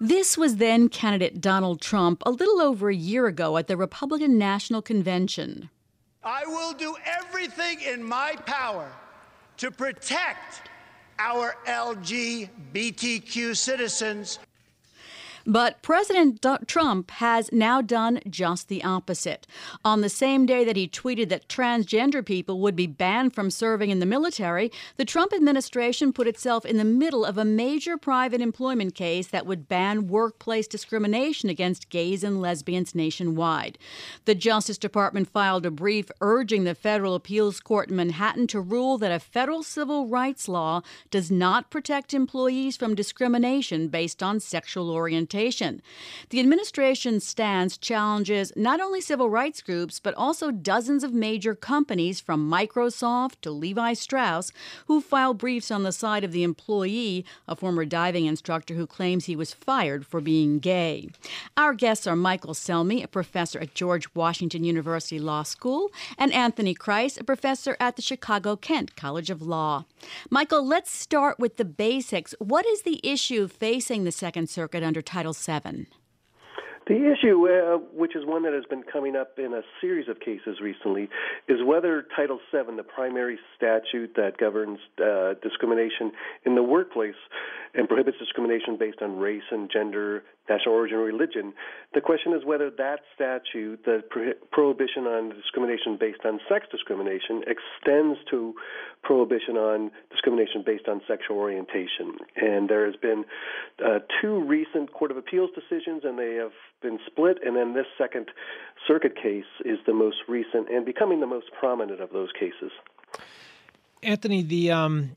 This was then candidate Donald Trump a little over a year ago at the Republican National Convention. I will do everything in my power to protect our LGBTQ citizens but President D- Trump has now done just the opposite. On the same day that he tweeted that transgender people would be banned from serving in the military, the Trump administration put itself in the middle of a major private employment case that would ban workplace discrimination against gays and lesbians nationwide. The Justice Department filed a brief urging the federal appeals court in Manhattan to rule that a federal civil rights law does not protect employees from discrimination based on sexual orientation the administration's stance challenges not only civil rights groups, but also dozens of major companies from Microsoft to Levi Strauss, who file briefs on the side of the employee, a former diving instructor who claims he was fired for being gay. Our guests are Michael Selmi, a professor at George Washington University Law School, and Anthony Kreis, a professor at the Chicago Kent College of Law. Michael, let's start with the basics. What is the issue facing the Second Circuit under Title VII? The issue, uh, which is one that has been coming up in a series of cases recently, is whether Title VII, the primary statute that governs uh, discrimination in the workplace and prohibits discrimination based on race and gender, national origin, or religion, the question is whether that statute, the pro- prohibition on discrimination based on sex discrimination, extends to prohibition on discrimination based on sexual orientation. And there has been uh, two recent Court of Appeals decisions, and they have been split, and then this Second Circuit case is the most recent and becoming the most prominent of those cases. Anthony, the um,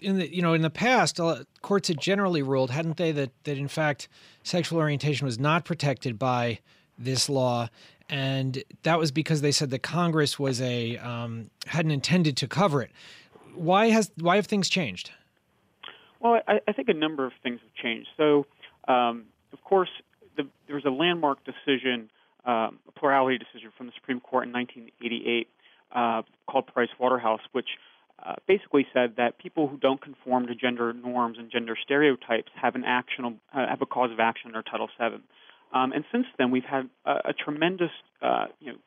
in the you know in the past, courts had generally ruled, hadn't they, that that in fact sexual orientation was not protected by this law, and that was because they said that Congress was a um, hadn't intended to cover it. Why has why have things changed? Well, I, I think a number of things have changed. So, um, of course, the, there was a landmark decision, um, a plurality decision from the Supreme Court in 1988 uh, called Price Waterhouse, which uh, basically said that people who don't conform to gender norms and gender stereotypes have an action, uh, have a cause of action under Title VII. Um, and since then, we've had a, a tremendous, uh, you know,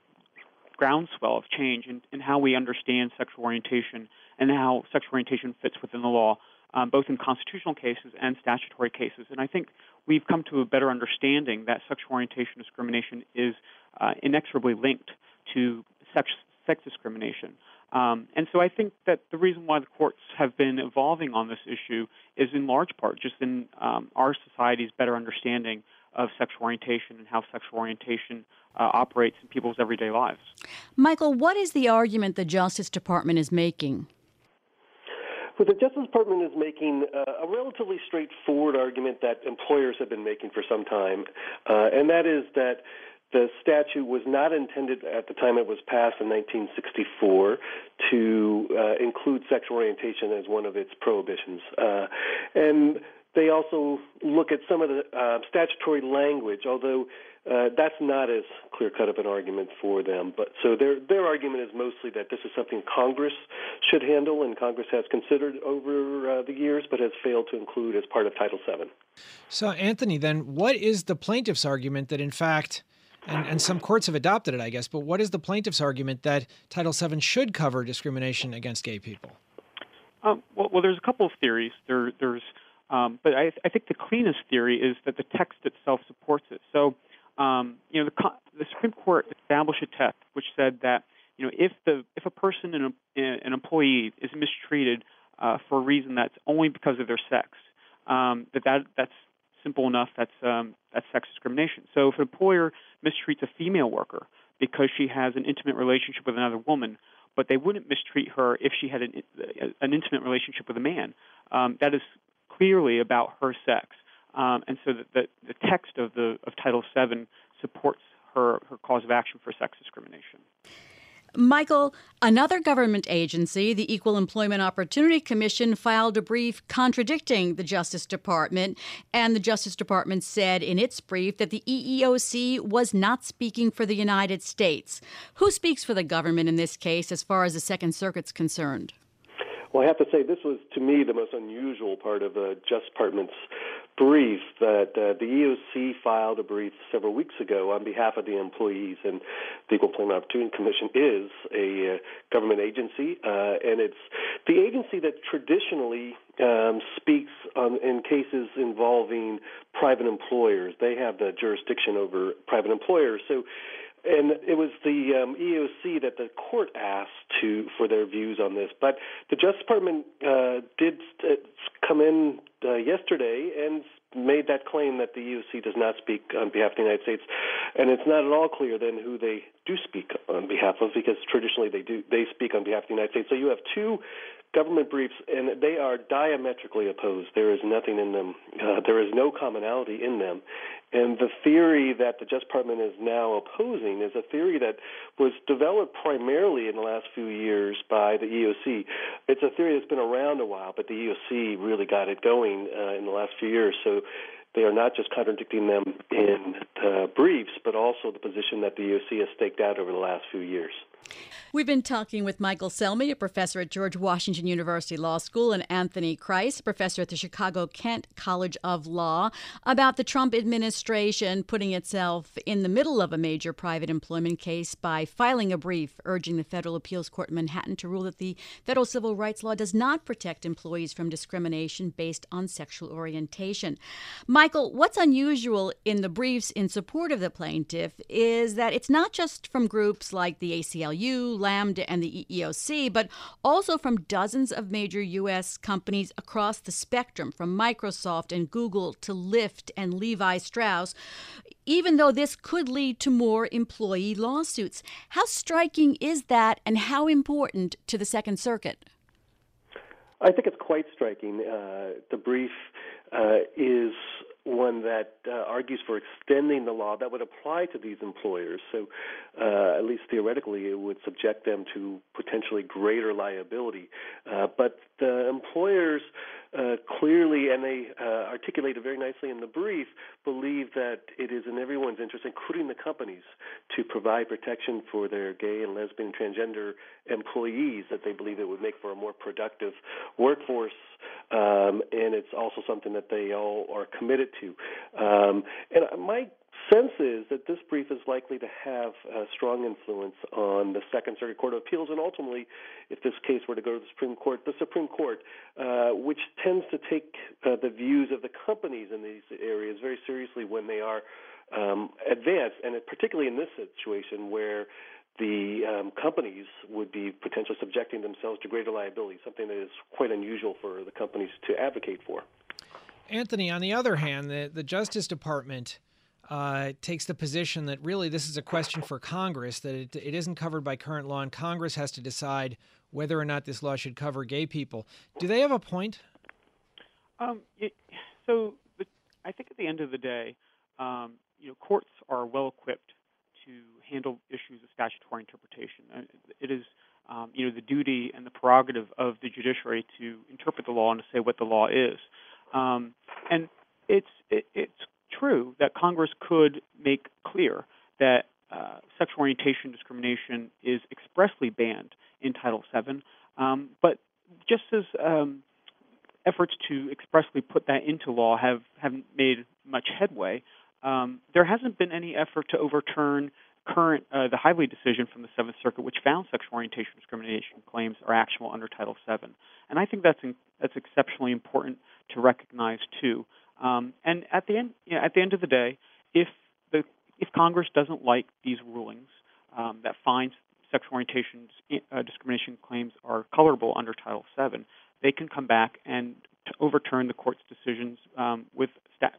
groundswell of change in, in, how we understand sexual orientation and how sexual orientation fits within the law, um, both in constitutional cases and statutory cases. And I think we've come to a better understanding that sexual orientation discrimination is uh, inexorably linked to sex, sex discrimination. Um, and so I think that the reason why the courts have been evolving on this issue is in large part just in um, our society's better understanding of sexual orientation and how sexual orientation uh, operates in people's everyday lives. Michael, what is the argument the Justice Department is making? Well, the Justice Department is making uh, a relatively straightforward argument that employers have been making for some time, uh, and that is that the statute was not intended at the time it was passed in 1964 to uh, include sexual orientation as one of its prohibitions. Uh, and they also look at some of the uh, statutory language, although uh, that's not as clear cut of an argument for them. But so their their argument is mostly that this is something Congress should handle, and Congress has considered over uh, the years, but has failed to include as part of Title VII. So, Anthony, then what is the plaintiff's argument that in fact? And, and some courts have adopted it, I guess. But what is the plaintiff's argument that Title VII should cover discrimination against gay people? Um, well, well, there's a couple of theories. There, there's, um, but I, I, think the cleanest theory is that the text itself supports it. So um, you know, the, the Supreme Court established a test which said that you know if the if a person an, an employee is mistreated uh, for a reason that's only because of their sex, um, that, that that's simple enough. That's um, that's sex discrimination. So if an employer mistreats a female worker because she has an intimate relationship with another woman, but they wouldn't mistreat her if she had an, an intimate relationship with a man, um, that is clearly about her sex. Um, and so the, the, the, text of the of Title VII supports her, her cause of action for sex discrimination. Michael, another government agency, the Equal Employment Opportunity Commission, filed a brief contradicting the Justice Department. And the Justice Department said in its brief that the EEOC was not speaking for the United States. Who speaks for the government in this case as far as the Second Circuit's concerned? Well, I have to say, this was to me the most unusual part of the Justice Department's brief that uh, the EOC filed a brief several weeks ago on behalf of the employees, and the Equal Employment Opportunity Commission is a uh, government agency, uh, and it's the agency that traditionally um, speaks in cases involving private employers. They have the jurisdiction over private employers, so and it was the um, EOC that the court asked to for their views on this. But the Justice Department uh, did uh, come in uh, yesterday and made that claim that the EOC does not speak on behalf of the United States, and it's not at all clear then who they do speak on behalf of because traditionally they do they speak on behalf of the United States. So you have two government briefs, and they are diametrically opposed. There is nothing in them. Uh, there is no commonality in them. And the theory that the Justice Department is now opposing is a theory that was developed primarily in the last few years by the EOC. It's a theory that's been around a while, but the EOC really got it going uh, in the last few years. So they are not just contradicting them in the briefs, but also the position that the EOC has staked out over the last few years. We've been talking with Michael Selmi, a professor at George Washington University Law School, and Anthony Kreis, professor at the Chicago Kent College of Law, about the Trump administration putting itself in the middle of a major private employment case by filing a brief urging the Federal Appeals Court in Manhattan to rule that the federal civil rights law does not protect employees from discrimination based on sexual orientation. Michael, what's unusual in the briefs in support of the plaintiff is that it's not just from groups like the ACLU, Lambda, and the EEOC, but also from dozens of major U.S. companies across the spectrum, from Microsoft and Google to Lyft and Levi Strauss, even though this could lead to more employee lawsuits. How striking is that, and how important to the Second Circuit? I think it's quite striking. Uh, the brief uh, is one that uh, argues for extending the law that would apply to these employers. So, uh, at least theoretically, it would subject them to potentially greater liability. Uh, but the employers uh, clearly, and they uh, articulate it very nicely in the brief, believe that it is in everyone's interest, including the companies, to provide protection for their gay and lesbian transgender employees. That they believe it would make for a more productive workforce, um, and it's also something that they all are committed to. Um, and my sense is that this brief is likely to have a strong influence on the Second Circuit Court of Appeals, and ultimately, if this case were to go to the Supreme Court, the Supreme Court, uh, which tends to take uh, the views of the companies in these areas very seriously when they are um, advanced, and particularly in this situation where the um, companies would be potentially subjecting themselves to greater liability, something that is quite unusual for the companies to advocate for. Anthony, on the other hand, the, the Justice Department uh, takes the position that really this is a question for Congress, that it, it isn't covered by current law, and Congress has to decide whether or not this law should cover gay people. Do they have a point? Um, it, so the, I think at the end of the day, um, you know, courts are well equipped to handle issues of statutory interpretation. It is, um, you know, the duty and the prerogative of the judiciary to interpret the law and to say what the law is. Um, and it's it, it's true that Congress could make clear that uh, sexual orientation discrimination is expressly banned in Title VII, um, but just as um, efforts to expressly put that into law have haven't made much headway, um, there hasn't been any effort to overturn current uh, the Hively decision from the Seventh Circuit, which found sexual orientation discrimination claims are actionable under Title VII, and I think that's in, that's exceptionally important to recognize too. Um, and at the end, you know, at the end of the day, if the if Congress doesn't like these rulings um, that finds sexual orientation uh, discrimination claims are colorable under Title VII, they can come back and overturn the court's decisions um, with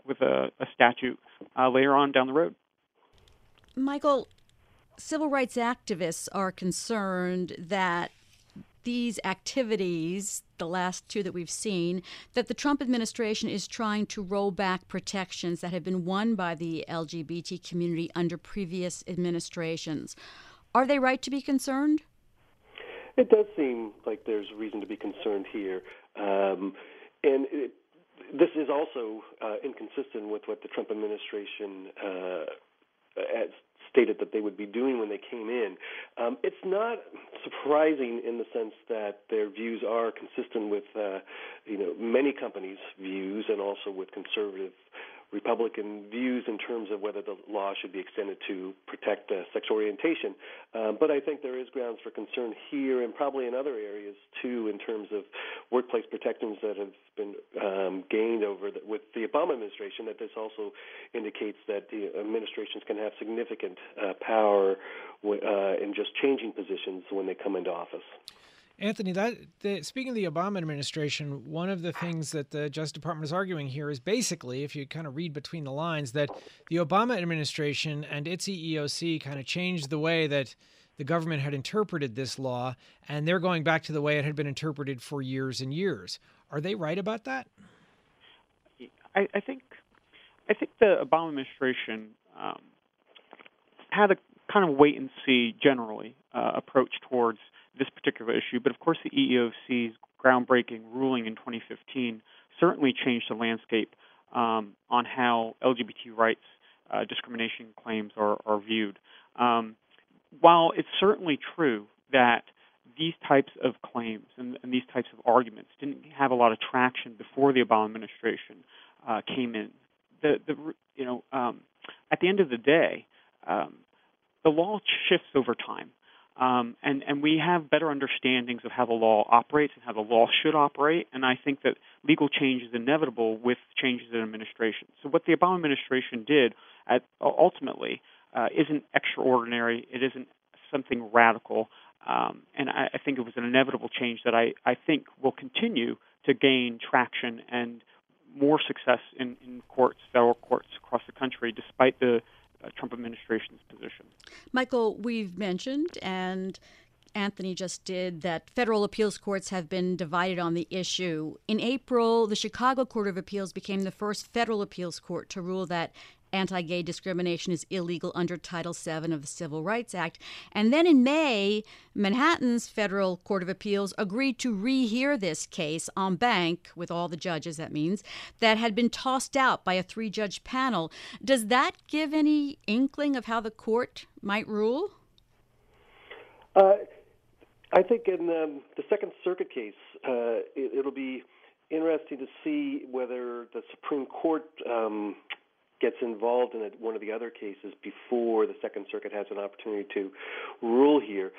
with a, a statute uh, later on down the road. Michael, civil rights activists are concerned that these activities, the last two that we've seen, that the Trump administration is trying to roll back protections that have been won by the LGBT community under previous administrations. Are they right to be concerned? It does seem like there's reason to be concerned here. Um, and it, this is also uh, inconsistent with what the Trump administration uh, stated that they would be doing when they came in. Um, it's not surprising in the sense that their views are consistent with, uh, you know, many companies' views and also with conservative Republican views in terms of whether the law should be extended to protect uh, sexual orientation. Um, but I think there is grounds for concern here and probably in other areas too, in terms of workplace protections that have been um, gained over the, with the Obama administration. That this also indicates that the administrations can have significant uh, power w- uh, in just changing positions when they come into office. Anthony, that the, speaking of the Obama administration, one of the things that the Justice Department is arguing here is basically, if you kind of read between the lines, that the Obama administration and its EEOC kind of changed the way that the government had interpreted this law, and they're going back to the way it had been interpreted for years and years. Are they right about that? I, I think I think the Obama administration um, had a kind of wait and see generally uh, approach towards this particular issue. But of course, the EEOC's groundbreaking ruling in 2015 certainly changed the landscape um, on how LGBT rights uh, discrimination claims are, are viewed. Um, while it's certainly true that these types of claims and, and, these types of arguments didn't have a lot of traction before the Obama administration uh, came in, the, the you know um, at the end of the day, um, the law shifts over time. Um, and, and we have better understandings of how the law operates and how the law should operate. And I think that legal change is inevitable with changes in administration. So what the Obama administration did at, ultimately uh, isn't extraordinary. It isn't something radical. Um, and I, I think it was an inevitable change that I, I think will continue to gain traction and more success in, in courts, federal courts across the country, despite the uh, Trump administration's position. Michael, we've mentioned and Anthony just did that federal appeals courts have been divided on the issue. In April, the Chicago Court of Appeals became the first federal appeals court to rule that anti gay discrimination is illegal under Title VII of the Civil Rights Act. And then in May, Manhattan's Federal Court of Appeals agreed to rehear this case en banc, with all the judges, that means, that had been tossed out by a three judge panel. Does that give any inkling of how the court might rule? Uh, I think in um, the Second Circuit case, uh, it, will be interesting to see whether the Supreme Court um, gets involved in one of the other cases before the Second Circuit has an opportunity to rule here.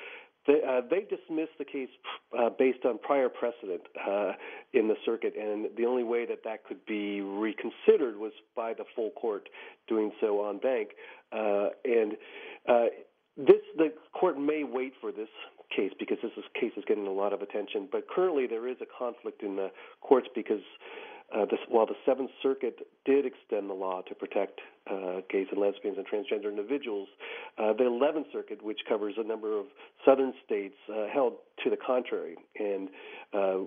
They, uh, they dismissed the case uh, based on prior precedent uh, in the circuit, and the only way that that could be reconsidered was by the full court doing so en banc. Uh, and uh, this, the court may wait for this case because this is, case is getting a lot of attention. But currently, there is a conflict in the courts because uh, this, while the Seventh Circuit did extend the law to protect uh, gays and lesbians and transgender individuals, uh, the Eleventh Circuit, which covers a number of southern states, uh, held to the contrary and uh,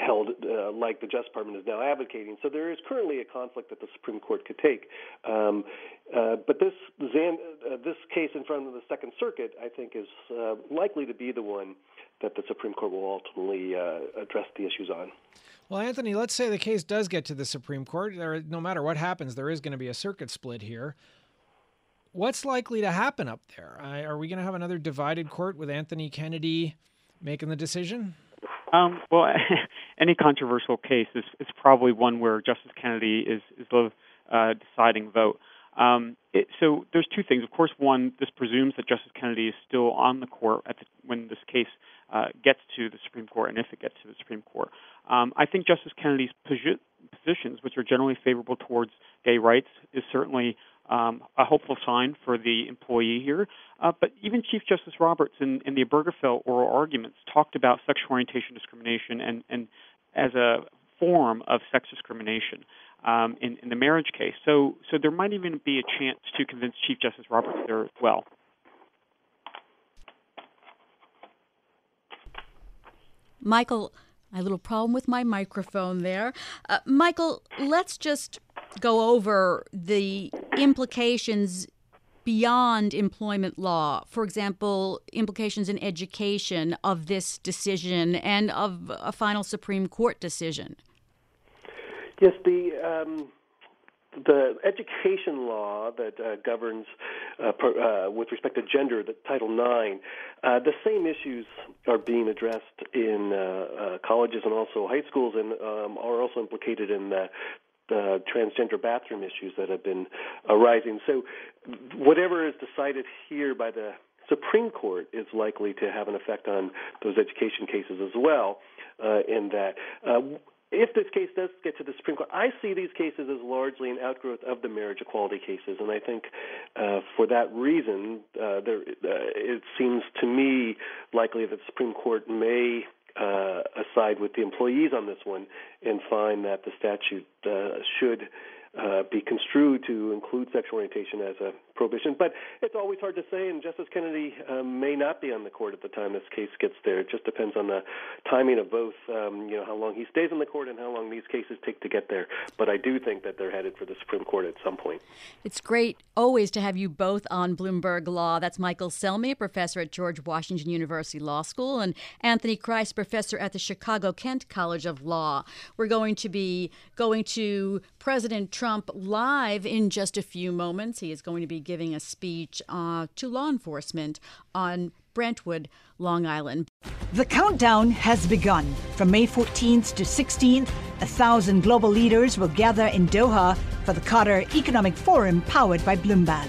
held uh, like the Justice Department is now advocating. So there is currently a conflict that the Supreme Court could take. Um, but this Zan, this case in front of the Second Circuit, I think, is likely to be the one that the Supreme Court will ultimately address the issues on. Well, Anthony, let's say the case does get to the Supreme Court. There, no matter what happens, there is going to be a circuit split here. What's likely to happen up there? Are we going to have another divided court with Anthony Kennedy making the decision? Um, well, any controversial case is, is, probably one where Justice Kennedy is, is the uh, deciding vote. Um, it, so there's two things. Of course, one, this presumes that Justice Kennedy is still on the court the, when this case uh, gets to the Supreme Court, and if it gets to the Supreme Court. Um, I think Justice Kennedy's posi- positions, which are generally favorable towards gay rights, is certainly um, a hopeful sign for the employee here. Uh, but even Chief Justice Roberts in, in the Obergefell oral arguments talked about sexual orientation discrimination and, and as a form of sex discrimination um, in, in the marriage case. So, so there might even be a chance to convince Chief Justice Roberts there as well. Michael, a little problem with my microphone there. Uh, Michael, let's just go over the implications beyond employment law. For example, implications in education of this decision and of a final Supreme Court decision. Yes, the um, the education law that uh, governs uh, per, uh, with respect to gender, the Title IX, uh, the same issues are being addressed in uh, uh, colleges and also high schools, and um, are also implicated in the, the transgender bathroom issues that have been arising. So, whatever is decided here by the Supreme Court is likely to have an effect on those education cases as well. in that if this case does get to the Supreme Court, I see these cases as largely an outgrowth of the marriage equality cases, and I think uh, for that reason, uh, there, uh, it seems to me likely that the Supreme Court may uh, side with the employees on this one and find that the statute uh, should uh, be construed to include sexual orientation as a prohibition. But it's always hard to say, and Justice Kennedy uh, may not be on the court at the time this case gets there. It just depends on the timing of both, um, you know, how long he stays in the court and how long these cases take to get there. But I do think that they're headed for the Supreme Court at some point. It's great always to have you both on Bloomberg Law. That's Michael Selmi, a professor at George Washington University Law School, and Anthony Kreis, professor at the Chicago Kent College of Law. We're going to be going to President Trump live in just a few moments. He is going to be giving a speech uh, to law enforcement on Brentwood, Long Island. The countdown has begun. From May 14th to 16th, a thousand global leaders will gather in Doha for the Qatar Economic Forum powered by Bloomberg.